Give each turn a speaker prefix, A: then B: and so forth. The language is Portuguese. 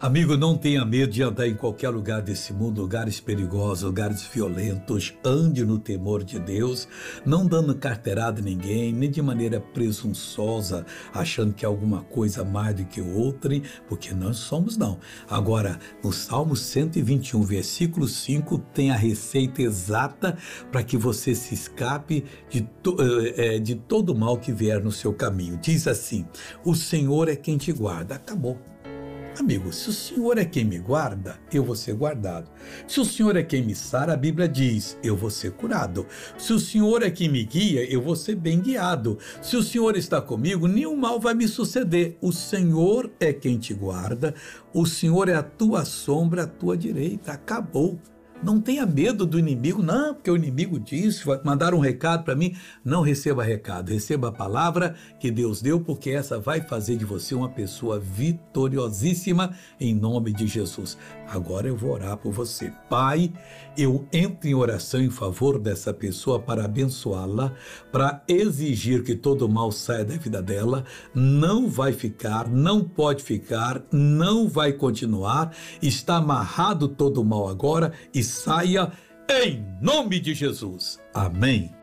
A: Amigo, não tenha medo de andar em qualquer lugar desse mundo, lugares perigosos, lugares violentos. Ande no temor de Deus, não dando carteirada a ninguém, nem de maneira presunçosa, achando que é alguma coisa mais do que outra, porque nós somos não. Agora, no Salmo 121, versículo 5, tem a receita exata para que você se escape de, to, é, de todo mal que vier no seu caminho. Diz assim: O Senhor é quem te guarda. Acabou. Amigo, se o Senhor é quem me guarda, eu vou ser guardado. Se o Senhor é quem me sara, a Bíblia diz, eu vou ser curado. Se o Senhor é quem me guia, eu vou ser bem guiado. Se o Senhor está comigo, nenhum mal vai me suceder. O Senhor é quem te guarda, o Senhor é a tua sombra, a tua direita. Acabou. Não tenha medo do inimigo, não, porque o inimigo disse, vai mandar um recado para mim. Não receba recado, receba a palavra que Deus deu, porque essa vai fazer de você uma pessoa vitoriosíssima em nome de Jesus. Agora eu vou orar por você. Pai, eu entro em oração em favor dessa pessoa para abençoá-la, para exigir que todo mal saia da vida dela. Não vai ficar, não pode ficar, não vai continuar. Está amarrado todo mal agora e saia em nome de Jesus. Amém.